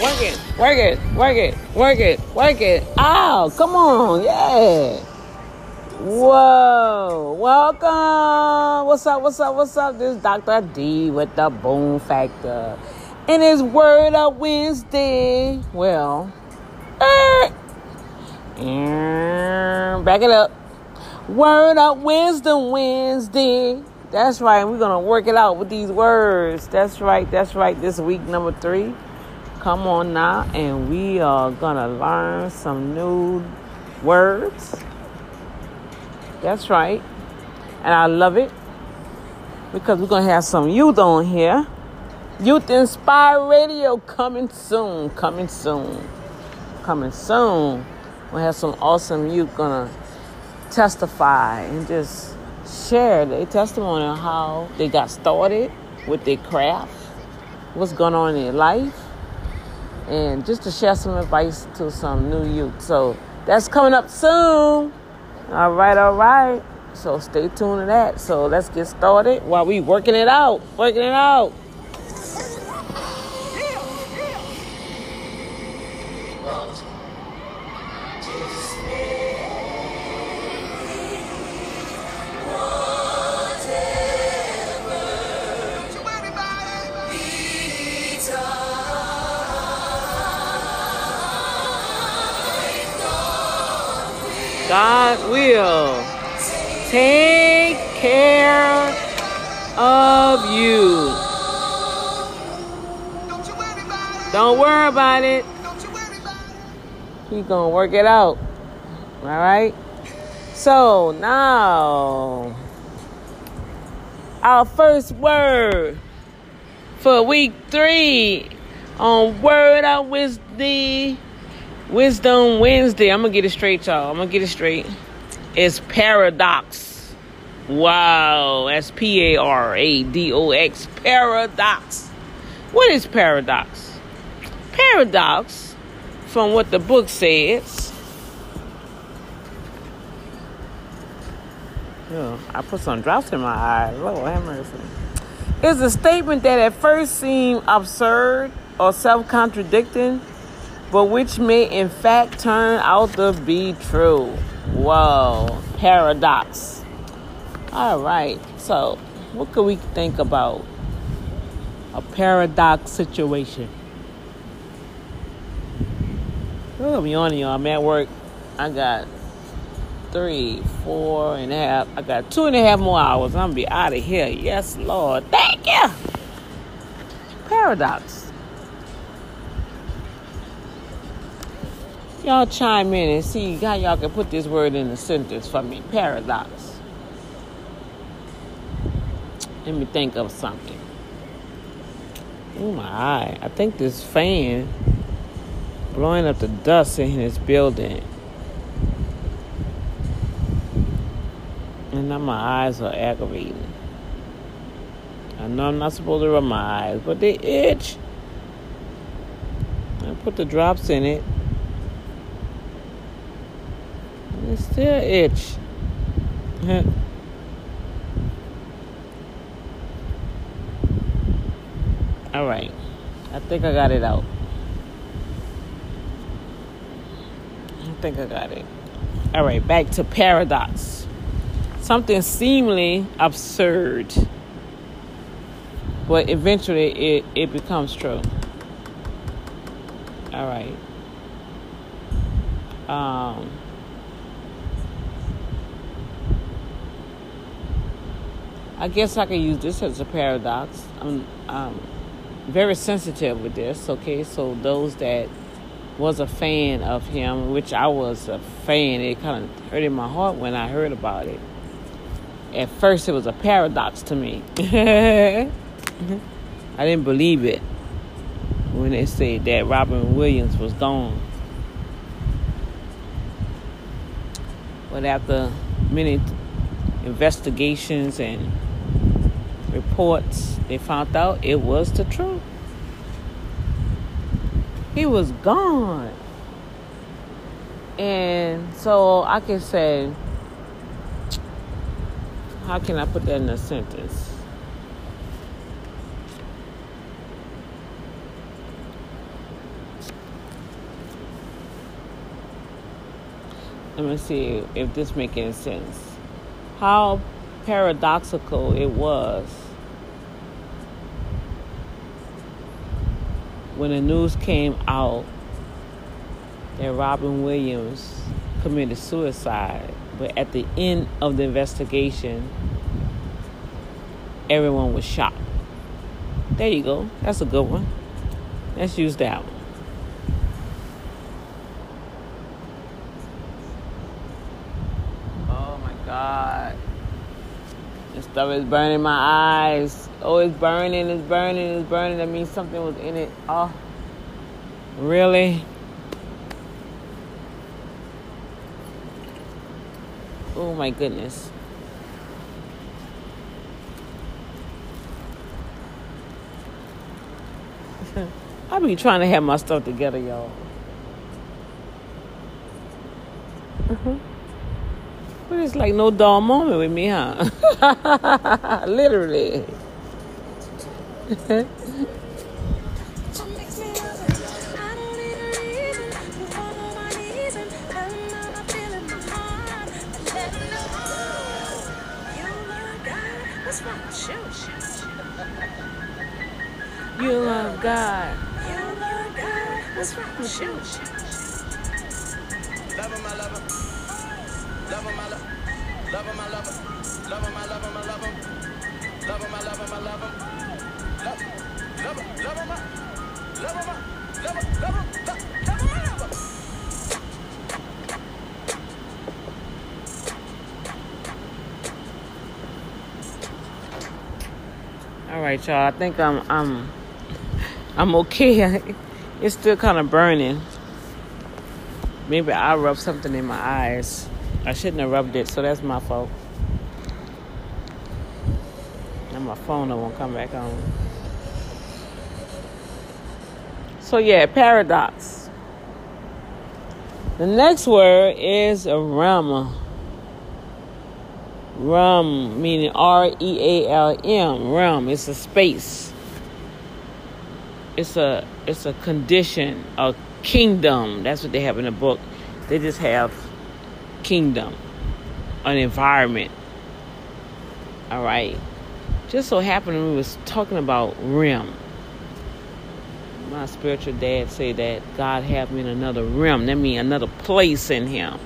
Work it, work it, work it, work it, work it. Ow, come on, yeah. Whoa, welcome. What's up, what's up, what's up? This is Dr. D with the Boom Factor. And it's Word Up Wednesday. Well, er, back it up. Word Up Wisdom Wednesday. That's right. We're going to work it out with these words. That's right. That's right. This week, number three. Come on now. And we are to learn some new words. That's right. And I love it because we're to have some youth on here. Youth Inspire Radio coming soon. Coming soon. Coming soon. We'll have some awesome youth to testify and just share their testimony on how they got started with their craft, what's going on in their life, and just to share some advice to some new youth. So that's coming up soon. All right, all right. So stay tuned to that. So let's get started while we working it out, working it out. Worry about it. Don't you worry about it. He's gonna work it out. All right. So now, our first word for week three on Word Out Wisdom, Wisdom Wednesday. I'm gonna get it straight, y'all. I'm gonna get it straight. It's paradox. Wow, that's P A R A D O X. Paradox. What is paradox? Paradox from what the book says. Oh, I put some drops in my eyes. Lord have mercy. Is a statement that at first seem absurd or self contradicting, but which may in fact turn out to be true. Whoa, paradox. All right, so what could we think about a paradox situation? I'm gonna be on y'all. I'm at work. I got three, four and a half. I got two and a half more hours. I'm gonna be out of here. Yes, Lord. Thank you. Paradox. Y'all chime in and see how y'all can put this word in a sentence for me. Paradox. Let me think of something. Oh my. I think this fan blowing up the dust in this building. And now my eyes are aggravating. I know I'm not supposed to rub my eyes, but they itch. I put the drops in it. And they still itch. All right. I think I got it out. I think I got it. All right, back to paradox. Something seemingly absurd, but eventually it, it becomes true. All right. Um, I guess I could use this as a paradox. I'm, I'm very sensitive with this, okay? So those that was a fan of him, which I was a fan, it kind of hurt in my heart when I heard about it. At first, it was a paradox to me. I didn't believe it when they said that Robin Williams was gone. But after many investigations and reports, they found out it was the truth. He was gone. And so I can say, how can I put that in a sentence? Let me see if this makes any sense. How paradoxical it was when the news came out that Robin Williams committed suicide, but at the end of the investigation, everyone was shocked. There you go. That's a good one. Let's use that one. Oh my God. This stuff is burning my eyes. Oh, it's burning, it's burning, it's burning. That means something was in it. Oh, really? Oh my goodness. I be trying to have my stuff together, y'all. Mm-hmm. But it's like no dull moment with me, huh? Literally. You love God. What's wrong with you? Love him, I love. Love him, I love. Love him, I love. Love him, I love him, I love him. Love him, I love him, I love him. All right, y'all. I think I'm I'm I'm okay. It's still kind of burning. Maybe I rubbed something in my eyes. I shouldn't have rubbed it, so that's my fault. And my phone won't come back on. So yeah, paradox. The next word is rum. Rum, meaning R E A L M. Rum. It's a space. It's a it's a condition, a kingdom. That's what they have in the book. They just have kingdom, an environment. All right. Just so happened we was talking about rim. My spiritual dad say that God have me in another realm. That means another place in Him.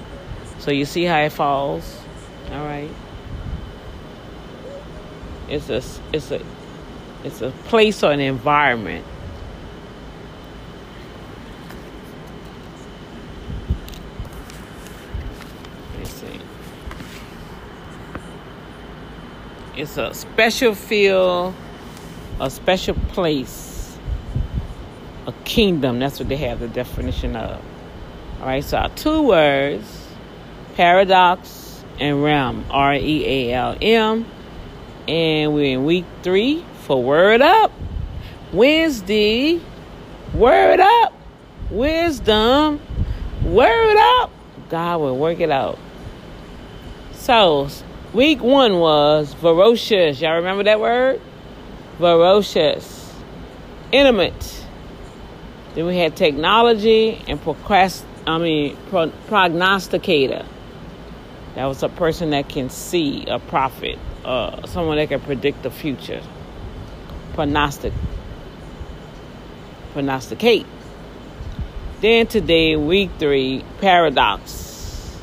So you see how it falls. All right. It's a it's a it's a place or an environment. Let me see. It's a special feel, a special place, a kingdom. That's what they have the definition of. All right, so our two words, paradox and realm, R E A L M. And we're in week three for Word Up. Wednesday, Word Up. Wisdom, Word Up. God will work it out. So, week one was ferocious. Y'all remember that word? Ferocious. intimate. Then we had technology and procrast. I mean, pro- prognosticator. That was a person that can see a prophet, uh, someone that can predict the future. Prognostic. Prognosticate. Then today, week three, paradox.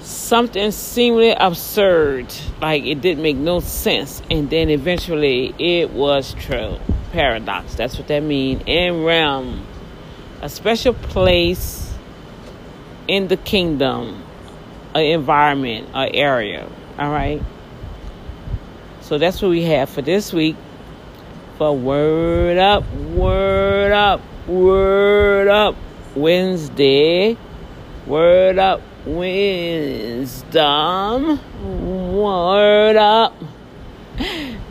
Something seemingly absurd, like it didn't make no sense, and then eventually it was true. Paradox, that's what that means. In realm, a special place in the kingdom, an environment, an area. All right. So that's what we have for this week. For word up, word up, word up, Wednesday, word up, wisdom, word up,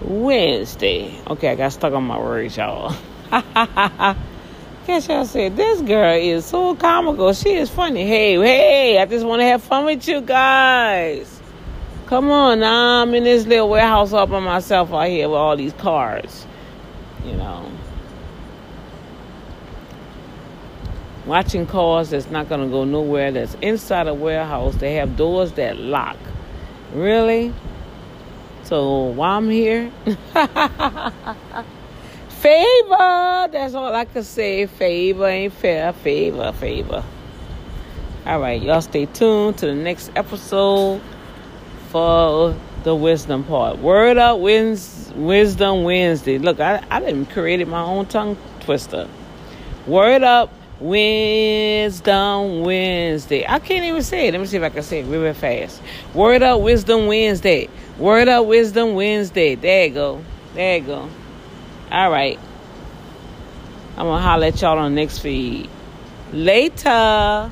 Wednesday. Okay, I got stuck on my words, y'all. Guess y'all said this girl is so comical. She is funny. Hey, hey, I just want to have fun with you guys. Come on, now I'm in this little warehouse all by myself out here with all these cars. You know. Watching cars that's not to go nowhere, that's inside a warehouse. They have doors that lock. Really? So while I'm here, favor. That's all I can say. Favor ain't fair. Favor, favor. All right, y'all stay tuned to the next episode for the wisdom part. Word up, wins, wisdom Wednesday. Look, I, I didn't created my own tongue twister. Word up, wisdom Wednesday. I can't even say it. Let me see if I can say it really fast. Word up, wisdom Wednesday. Word up, wisdom Wednesday. There you go. There you go. All right. I'm gonna holler at y'all on the next feed. Later.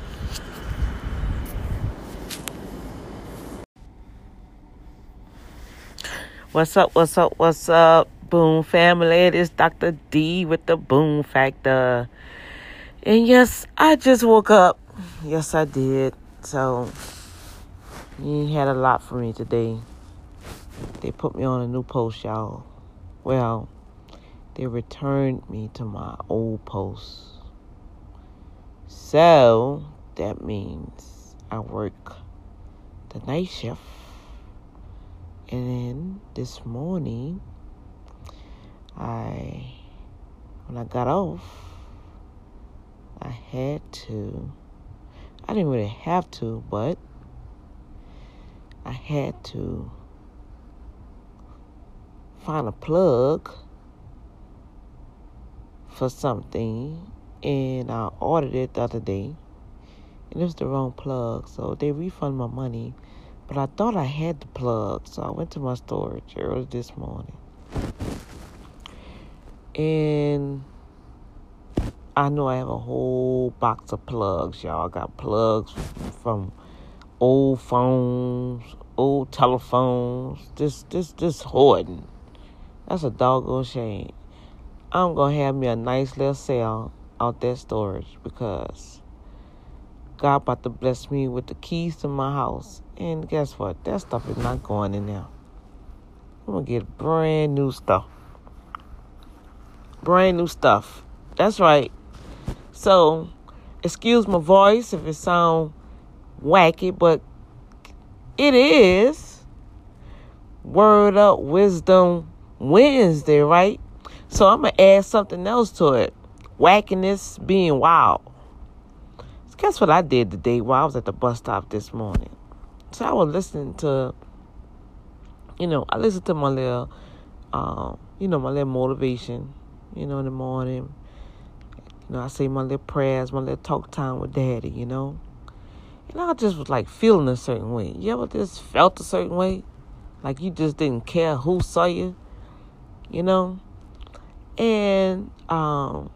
What's up? What's up? What's up? Boom family. It is Dr. D with the Boom Factor. And yes, I just woke up. Yes, I did. So, you had a lot for me today. They put me on a new post, y'all. Well, they returned me to my old post. So, that means I work the night shift and then this morning, I, when I got off, I had to, I didn't really have to, but I had to find a plug for something and I ordered it the other day and it was the wrong plug so they refunded my money but I thought I had the plug, so I went to my storage early this morning. And I know I have a whole box of plugs, y'all. I got plugs from old phones, old telephones, just just just hoarding. That's a doggone shame. I'm gonna have me a nice little sale out that storage because God about to bless me with the keys to my house. And guess what? That stuff is not going in there. I'm gonna get brand new stuff. Brand new stuff. That's right. So, excuse my voice if it sounds wacky, but it is Word Up Wisdom Wednesday, right? So I'm gonna add something else to it. Wackiness being wild. Guess what I did today while I was at the bus stop this morning? So I was listening to, you know, I listened to my little, um, you know, my little motivation, you know, in the morning. You know, I say my little prayers, my little talk time with daddy, you know. And I just was like feeling a certain way. You ever just felt a certain way? Like you just didn't care who saw you, you know? And um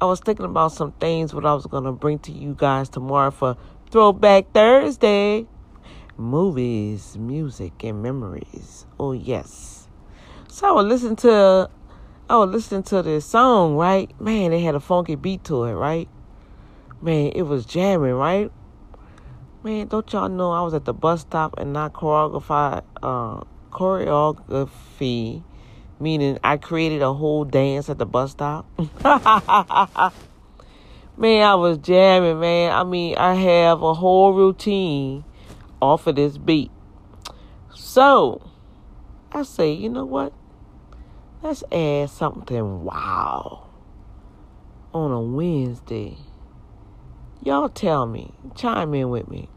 I was thinking about some things what I was gonna bring to you guys tomorrow for Throwback Thursday. Movies, music, and memories. Oh yes. So I was listening to I was listening to this song, right? Man, it had a funky beat to it, right? Man, it was jamming, right? Man, don't y'all know I was at the bus stop and not choreography uh choreography meaning I created a whole dance at the bus stop. man, I was jamming, man. I mean, I have a whole routine off of this beat. So, I say, you know what? Let's add something wow on a Wednesday. Y'all tell me, chime in with me.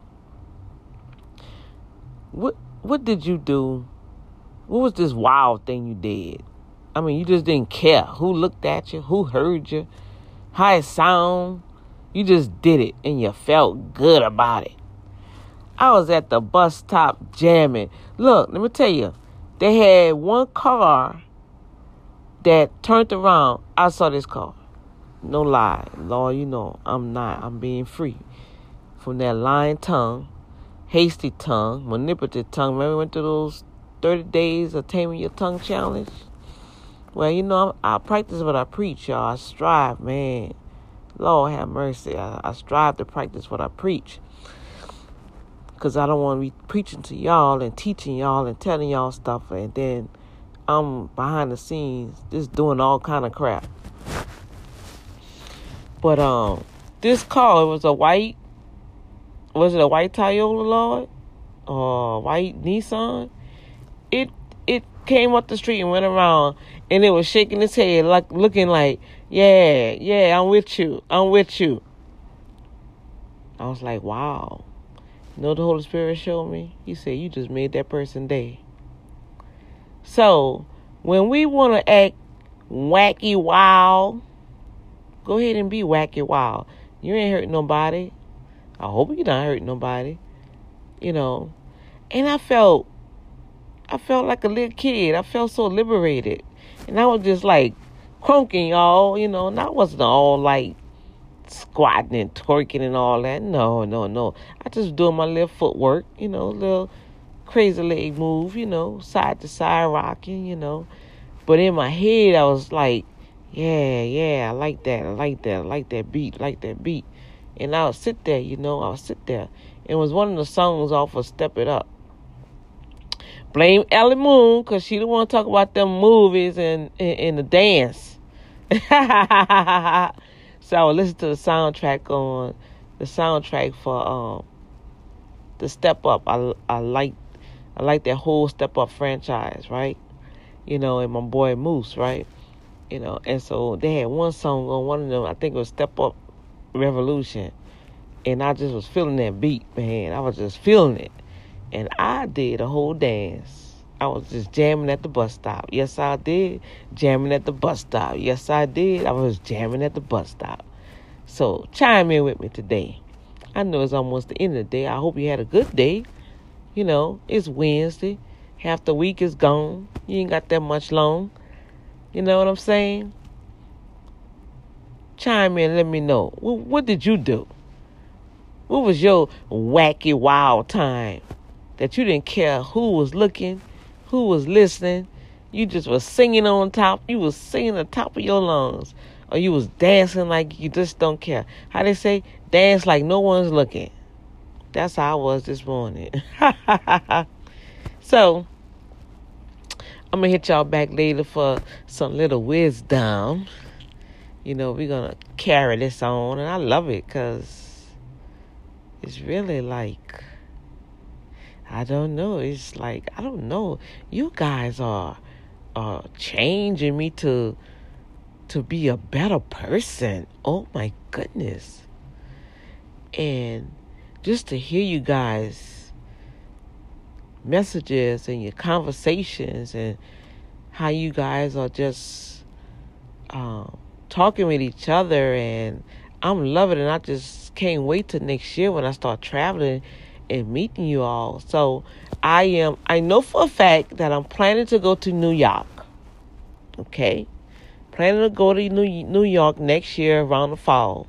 What what did you do? What was this wild thing you did? I mean, you just didn't care who looked at you, who heard you, how it sound. You just did it and you felt good about it. I was at the bus stop jamming. Look, let me tell you, they had one car that turned around. I saw this car. No lie. Lord, you know, I'm not. I'm being free from that lying tongue hasty tongue, manipulative tongue. Remember, we went through those 30 days of taming your tongue challenge? Well, you know, I, I practice what I preach, y'all. I strive, man. Lord have mercy. I, I strive to practice what I preach. Because I don't want to be preaching to y'all and teaching y'all and telling y'all stuff. And then I'm behind the scenes just doing all kind of crap. But um, this car, it was a white was it a white Toyota Lord or uh, white Nissan? It it came up the street and went around and it was shaking its head like looking like, Yeah, yeah, I'm with you. I'm with you. I was like, Wow. You know the Holy Spirit showed me? He said, You just made that person day. So when we want to act wacky wild, go ahead and be wacky wild. You ain't hurt nobody. I hope you're not hurting nobody. You know. And I felt I felt like a little kid. I felt so liberated. And I was just like crunking y'all, you know, and I wasn't all like squatting and twerking and all that. No, no, no. I just doing my little footwork, you know, little crazy leg move, you know, side to side rocking, you know. But in my head I was like, yeah, yeah, I like that. I like that. I like that beat. I like that beat. And I would sit there, you know, I would sit there. It was one of the songs off of Step It Up. Blame Ellie Moon, because she don't want to talk about them movies and, and the dance. so I would listen to the soundtrack on the soundtrack for um the Step Up. I I like I like that whole Step Up franchise, right? You know, and my boy Moose, right? You know, and so they had one song on one of them. I think it was Step Up Revolution. And I just was feeling that beat, man. I was just feeling it. And I did a whole dance. I was just jamming at the bus stop. Yes, I did. Jamming at the bus stop. Yes, I did. I was jamming at the bus stop. So chime in with me today. I know it's almost the end of the day. I hope you had a good day. You know, it's Wednesday. Half the week is gone. You ain't got that much long. You know what I'm saying? chime in let me know. What, what did you do? What was your wacky wild time that you didn't care who was looking, who was listening? You just was singing on top. You was singing the top of your lungs. Or you was dancing like you just don't care. How they say, dance like no one's looking. That's how I was this morning. so, I'm going to hit y'all back later for some little wisdom you know, we're going to carry this on. And I love it because it's really like, I don't know. It's like, I don't know. You guys are, are changing me to, to be a better person. Oh my goodness. And just to hear you guys messages and your conversations and how you guys are just um, talking with each other and I'm loving it. And I just can't wait till next year when I start traveling and meeting you all. So I am I know for a fact that I'm planning to go to New York. Okay? Planning to go to New New York next year around the fall.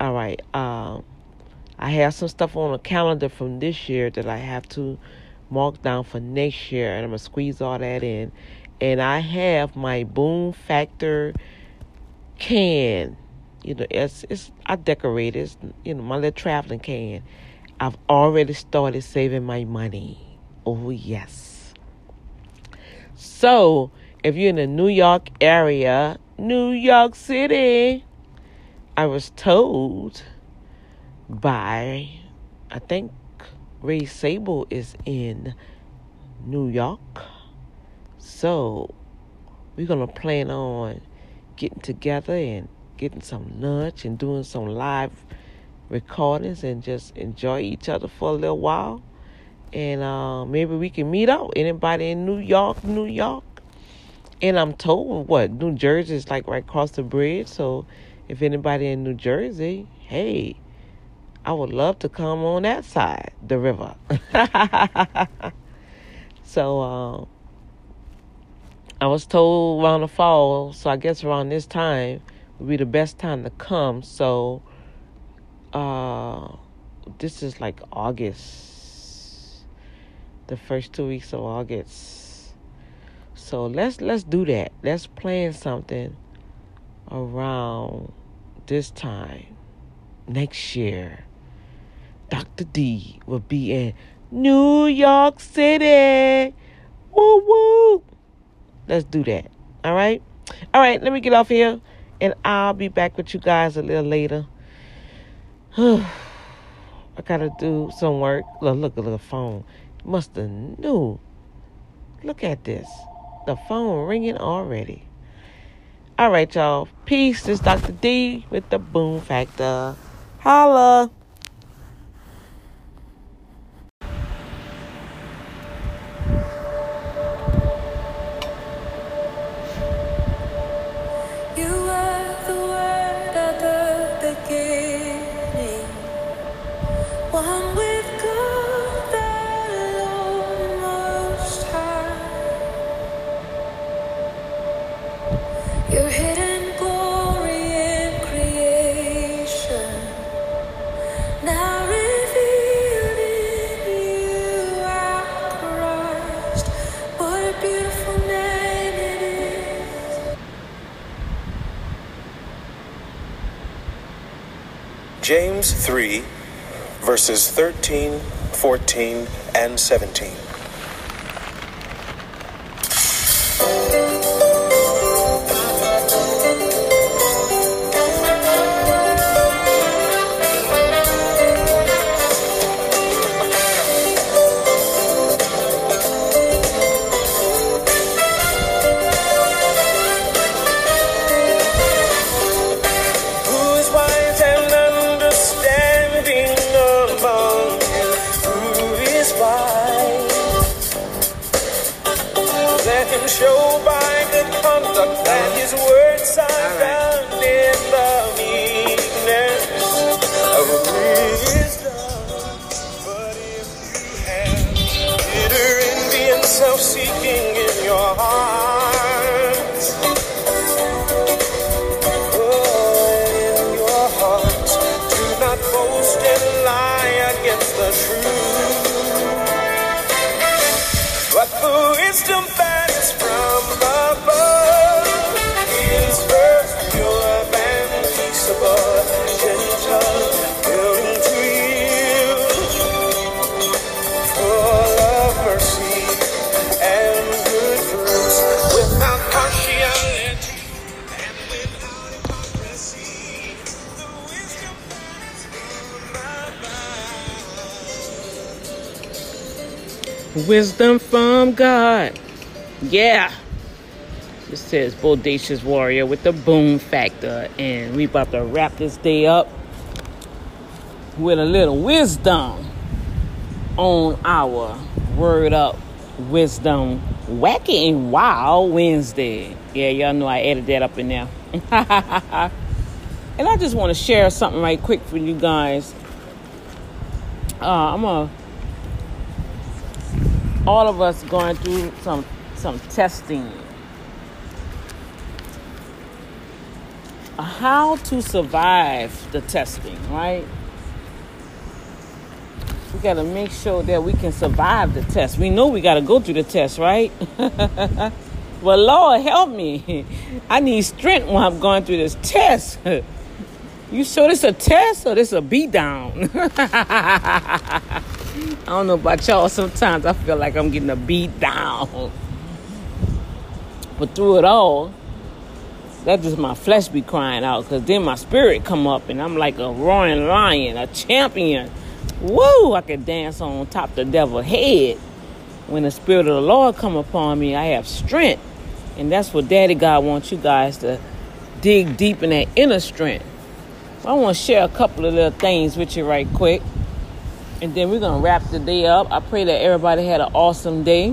All right. Um I have some stuff on the calendar from this year that I have to mark down for next year and I'm going to squeeze all that in. And I have my boom factor can. You know, it's it's I decorate it. you know my little traveling can. I've already started saving my money. Oh yes. So if you're in the New York area, New York City, I was told by, I think Ray Sable is in New York. So we're going to plan on getting together and getting some lunch and doing some live recordings and just enjoy each other for a little while. And uh, maybe we can meet up. Anybody in New York, New York? And I'm told what New Jersey is like right across the bridge. So if anybody in New Jersey, hey, I would love to come on that side, the river. so uh, I was told around the fall, so I guess around this time would be the best time to come. So uh, this is like August, the first two weeks of August. So let's let's do that. Let's plan something around this time next year. Dr. D will be in New York City. Woo woo. Let's do that. All right. All right. Let me get off here, and I'll be back with you guys a little later. I gotta do some work. Look, look at the phone. Must have knew. Look at this. The phone ringing already. All right, y'all. Peace. This is Dr. D with the Boom Factor. Holla. 3, verses 13, 14, and 17. The wisdom Wisdom from God. Yeah. This says Bodacious Warrior with the boom factor. And we about to wrap this day up with a little wisdom on our Word Up Wisdom Wacky and Wild Wednesday. Yeah, y'all know I added that up in there. and I just want to share something right quick for you guys. Uh, I'm a all of us going through some some testing. How to survive the testing, right? We got to make sure that we can survive the test. We know we got to go through the test, right? well, Lord, help me. I need strength while I'm going through this test. You sure this a test or this a beat down? I don't know about y'all. Sometimes I feel like I'm getting a beat down. But through it all, that just my flesh be crying out because then my spirit come up and I'm like a roaring lion, a champion. Woo! I can dance on top the devil's head. When the spirit of the Lord come upon me, I have strength. And that's what Daddy God wants you guys to dig deep in that inner strength. I want to share a couple of little things with you right quick. And then we're going to wrap the day up. I pray that everybody had an awesome day.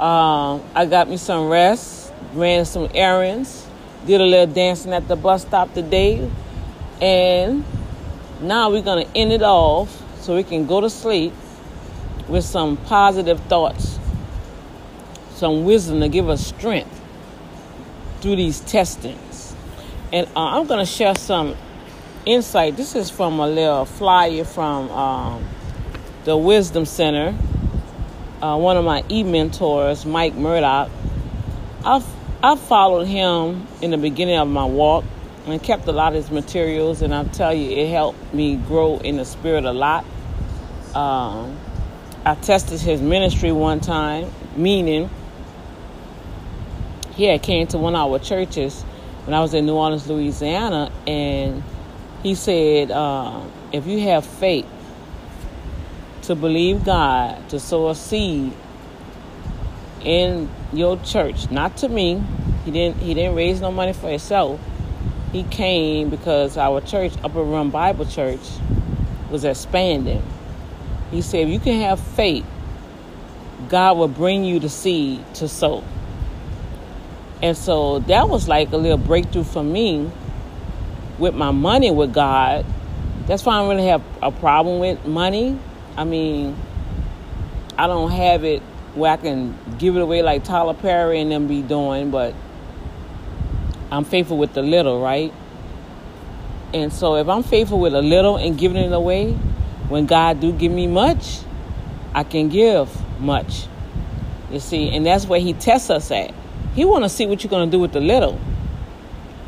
Um, I got me some rest, ran some errands, did a little dancing at the bus stop today. And now we're going to end it off so we can go to sleep with some positive thoughts, some wisdom to give us strength through these testings. And uh, I'm going to share some insight. This is from a little flyer from um, the Wisdom Center. Uh, one of my e mentors, Mike Murdock. I've, I followed him in the beginning of my walk and kept a lot of his materials, and I'll tell you, it helped me grow in the spirit a lot. Um, I tested his ministry one time, meaning he had came to one of our churches when I was in New Orleans, Louisiana, and he said, uh, if you have faith to believe God, to sow a seed in your church, not to me. He didn't he didn't raise no money for himself. He came because our church, Upper Room Bible Church, was expanding. He said, if you can have faith, God will bring you the seed to sow. And so that was like a little breakthrough for me with my money with God. That's why I don't really have a problem with money. I mean, I don't have it where I can give it away like Tyler Perry and them be doing, but I'm faithful with the little, right? And so if I'm faithful with a little and giving it away, when God do give me much, I can give much. You see, and that's where he tests us at. He want to see what you're going to do with the little.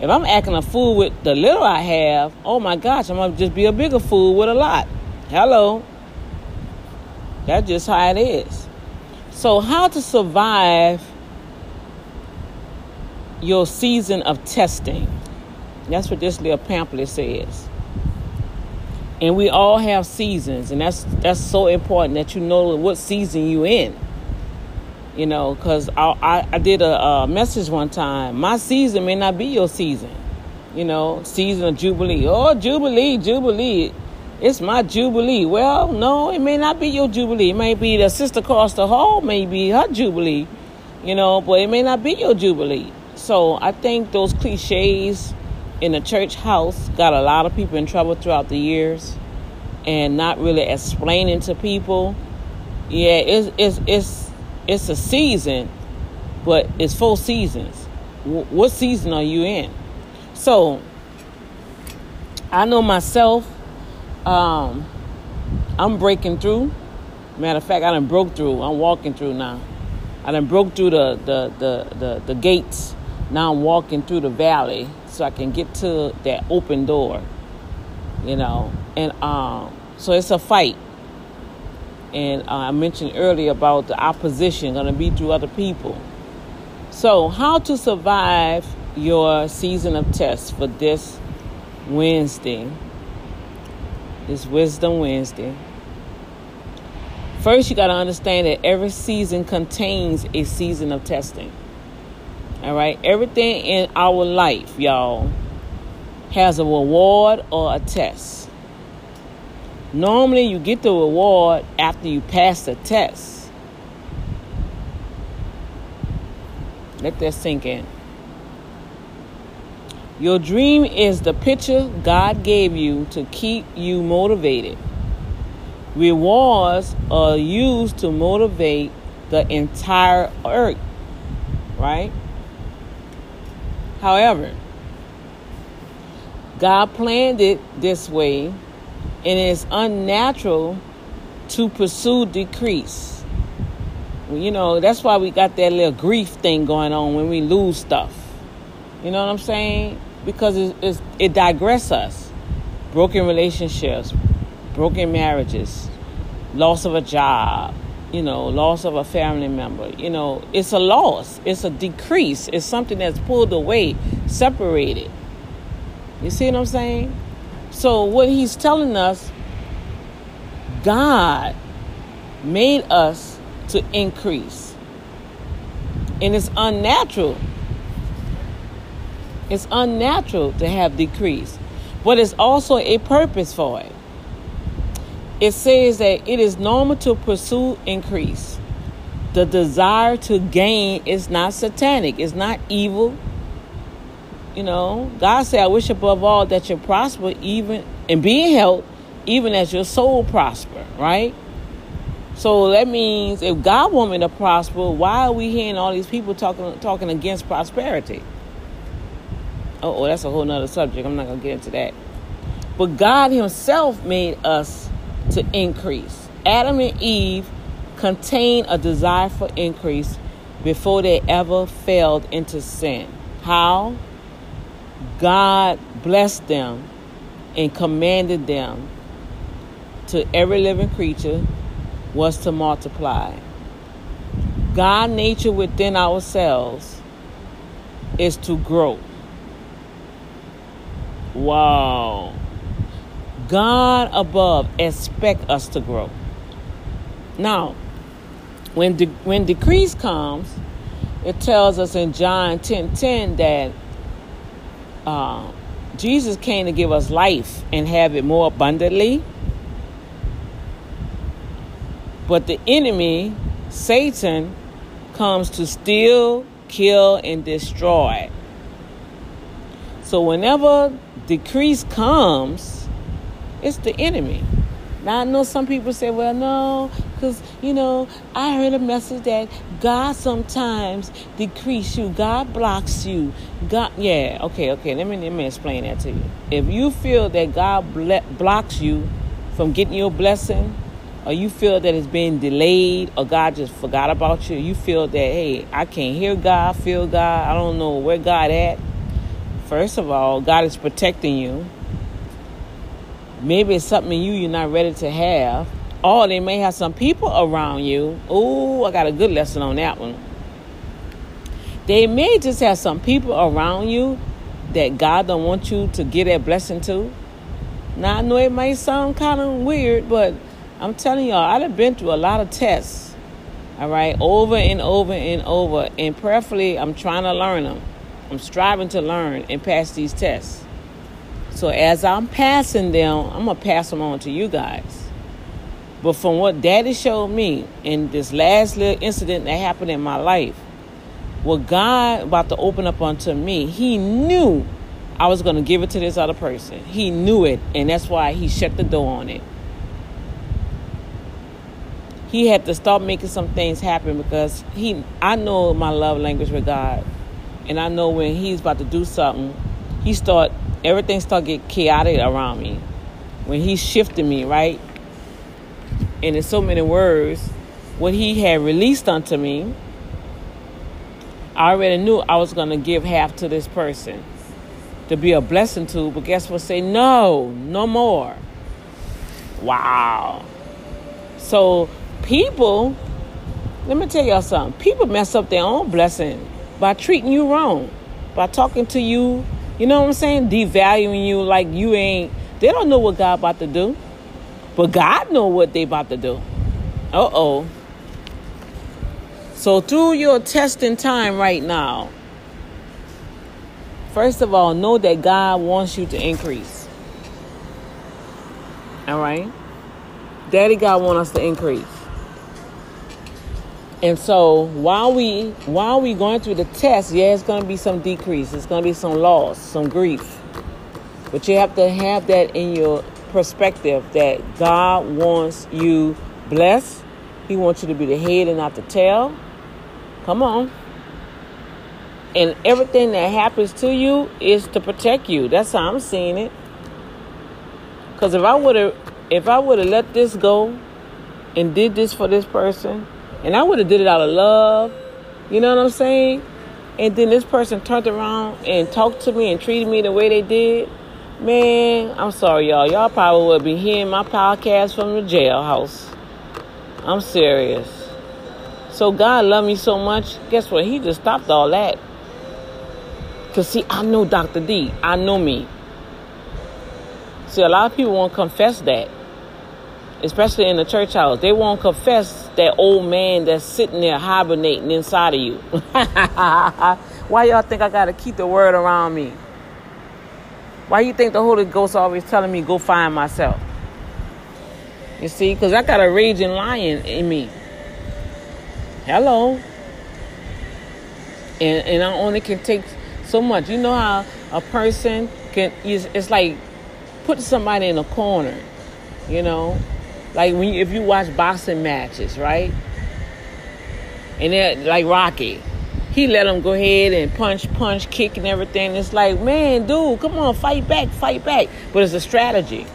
If I'm acting a fool with the little I have, oh my gosh, I'm to just be a bigger fool with a lot. Hello. That's just how it is. So, how to survive your season of testing? That's what this little pamphlet says. And we all have seasons, and that's that's so important that you know what season you in. You know, because I, I, I did a, a message one time. My season may not be your season. You know, season of jubilee. Oh, jubilee, jubilee. It's my jubilee. Well, no, it may not be your jubilee. It may be the sister across the hall, maybe her jubilee. You know, but it may not be your jubilee. So I think those cliches in the church house got a lot of people in trouble throughout the years, and not really explaining to people. Yeah, it's it's it's it's a season, but it's four seasons. what season are you in? So I know myself. Um, I'm breaking through. Matter of fact, I done broke through. I'm walking through now. I done broke through the the the the, the gates. Now I'm walking through the valley so I can get to that open door. You know, and um, so it's a fight. And uh, I mentioned earlier about the opposition going to be through other people. So, how to survive your season of tests for this Wednesday? This Wisdom Wednesday. First, you got to understand that every season contains a season of testing. All right, everything in our life, y'all, has a reward or a test. Normally, you get the reward after you pass the test. Let that sink in. Your dream is the picture God gave you to keep you motivated. Rewards are used to motivate the entire earth, right? However, God planned it this way and it's unnatural to pursue decrease. You know, that's why we got that little grief thing going on when we lose stuff. You know what I'm saying? Because it, it's, it digresses us. Broken relationships, broken marriages, loss of a job, you know, loss of a family member. You know, it's a loss, it's a decrease, it's something that's pulled away, separated. You see what I'm saying? So, what he's telling us, God made us to increase. And it's unnatural. It's unnatural to have decrease, but it's also a purpose for it it says that it is normal to pursue increase. The desire to gain is not satanic, it's not evil. You know, God said, I wish above all that you prosper, even and be in health, even as your soul prosper, right? So that means if God want me to prosper, why are we hearing all these people talking talking against prosperity? Oh, that's a whole nother subject. I'm not gonna get into that. But God Himself made us to increase. Adam and Eve contained a desire for increase before they ever failed into sin. How? God blessed them and commanded them to every living creature was to multiply. God nature within ourselves is to grow. Wow. God above expect us to grow. Now, when de- when decrease comes, it tells us in John 10 10 that uh, Jesus came to give us life and have it more abundantly. But the enemy, Satan, comes to steal, kill, and destroy. So whenever decrease comes, it's the enemy. Now I know some people say, well, no, because, you know, I heard a message that God sometimes decrease you. God blocks you. God, yeah, okay, okay. Let me, let me explain that to you. If you feel that God ble- blocks you from getting your blessing, or you feel that it's being delayed, or God just forgot about you, you feel that, hey, I can't hear God, feel God, I don't know where God at. First of all, God is protecting you Maybe it's something you you're not ready to have. Or they may have some people around you. Oh, I got a good lesson on that one. They may just have some people around you that God don't want you to get that blessing to. Now I know it might sound kind of weird, but I'm telling y'all, I've been through a lot of tests. All right, over and over and over, and prayerfully, I'm trying to learn them. I'm striving to learn and pass these tests. So as I'm passing them, I'm gonna pass them on to you guys. But from what Daddy showed me in this last little incident that happened in my life, what God about to open up unto me, He knew I was gonna give it to this other person. He knew it, and that's why He shut the door on it. He had to stop making some things happen because he I know my love language with God. And I know when he's about to do something, he start everything start get chaotic around me. When he shifted me, right? And in so many words, what he had released unto me, I already knew I was going to give half to this person to be a blessing to, but guess what? Say no, no more. Wow. So people, let me tell y'all something. People mess up their own blessing by treating you wrong, by talking to you you know what I'm saying? Devaluing you like you ain't. They don't know what God about to do, but God know what they about to do. Uh oh. So through your testing time right now, first of all, know that God wants you to increase. All right, Daddy God wants us to increase. And so while we while we going through the test, yeah, it's to be some decrease. It's to be some loss, some grief. But you have to have that in your perspective that God wants you blessed. He wants you to be the head and not the tail. Come on. And everything that happens to you is to protect you. That's how I'm seeing it. Cuz if I would have if I would have let this go and did this for this person, and I would have did it out of love. You know what I'm saying? And then this person turned around and talked to me and treated me the way they did. Man, I'm sorry, y'all. Y'all probably would be hearing my podcast from the jailhouse. I'm serious. So God loved me so much. Guess what? He just stopped all that. Cause see, I know Dr. D. I know me. See, a lot of people won't confess that, especially in the church house. They won't confess that old man that's sitting there hibernating inside of you. Why y'all think I gotta keep the word around me? Why you think the Holy Ghost always telling me go find myself? You see, because I got a raging lion in me. Hello. And and I only can take so much. You know how a person can it's like put somebody in a corner, you know? Like when you, if you watch boxing matches, right? And they're like Rocky. He let them go ahead and punch, punch, kick, and everything. It's like, man, dude, come on, fight back, fight back. But it's a strategy.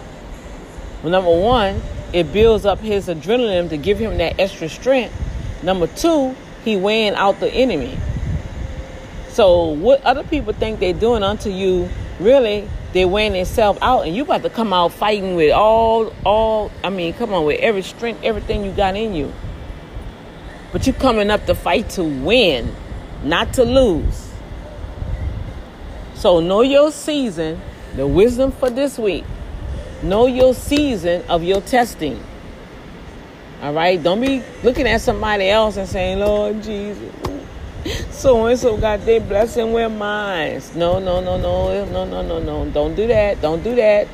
Well, number one, it builds up his adrenaline to give him that extra strength. Number two, he weighing out the enemy. So what other people think they're doing unto you, really, they're weighing themselves out, and you about to come out fighting with all, all. I mean, come on, with every strength, everything you got in you. But you coming up to fight to win, not to lose. So know your season. The wisdom for this week. Know your season of your testing. All right? Don't be looking at somebody else and saying, Lord Jesus, so and so got their blessing with mine. No, no, no, no, no, no, no, no. Don't do that. Don't do that.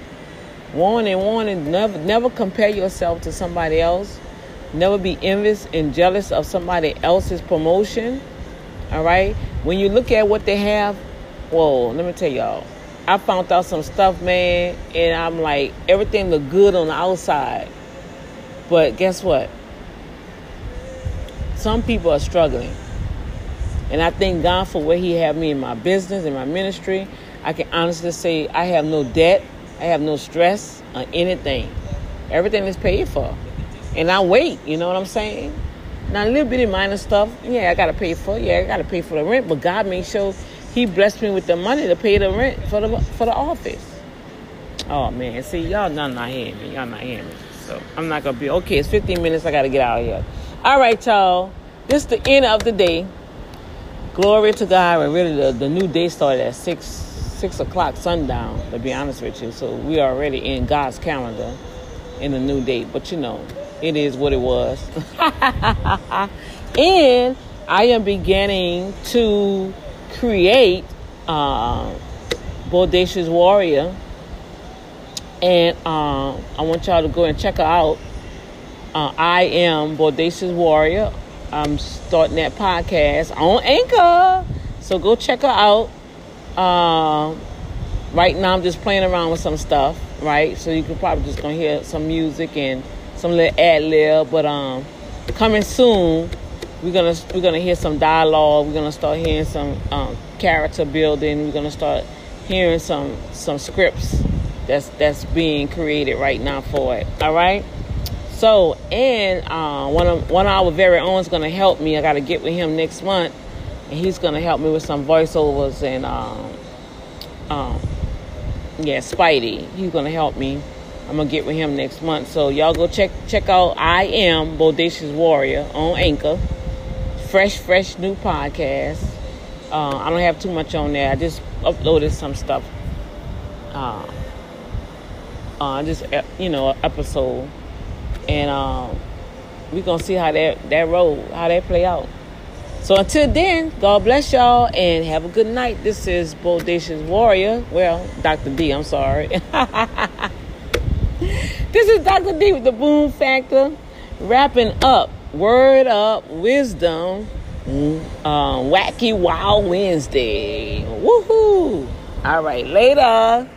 Warning, warning. Never, never compare yourself to somebody else. Never be envious and jealous of somebody else's promotion. All right? When you look at what they have, whoa, let me tell y'all. I found out some stuff, man, and I'm like, everything look good on the outside. But guess what? Some people are struggling. And I thank God for where He have me in my business, in my ministry. I can honestly say I have no debt, I have no stress on anything. Everything is paid for. And I wait, you know what I'm saying? Now a little bit of minor stuff, yeah, I gotta pay for. Yeah, I gotta pay for the rent, but God made sure He blessed me with the money to pay the rent for the for the office. Oh man, see y'all not not hearing me. Y'all not hearing me. So I'm not gonna be okay. It's 15 minutes. I gotta get out of here. All right, y'all. This is the end of the day. Glory to God. And really, the, the new day started at six six o'clock sundown. To be honest with you, so we are already in God's calendar in the new date. But you know, it is what it was. and I am beginning to create uh, Bodacious Warrior. And uh, I want y'all to go and check her out. Uh, I am Bodacious Warrior. I'm starting that podcast on Anchor. So go check her out. Uh, right now, I'm just playing around with some stuff, right? So you can probably just gonna hear some music and some little ad lib. But um, coming soon, we're gonna we're gonna hear some dialogue. We're gonna start hearing some um, character building. We're gonna start hearing some some scripts that's that's being created right now for it. All right. So and uh, one of one of our very own is gonna help me. I gotta get with him next month, and he's gonna help me with some voiceovers and um, um, yeah, Spidey. He's gonna help me. I'm gonna get with him next month. So y'all go check check out I am Bodacious Warrior on Anchor. Fresh, fresh new podcast. Uh, I don't have too much on there. I just uploaded some stuff. Uh, uh, just you know, episode, and um, we gonna see how that that roll, how that play out. So until then, God bless y'all and have a good night. This is Bodacious Warrior. Well, Dr. D, I'm sorry. this is Dr. D with the Boom Factor, wrapping up. Word up, wisdom, uh, wacky wild Wednesday. Woohoo! All right, later.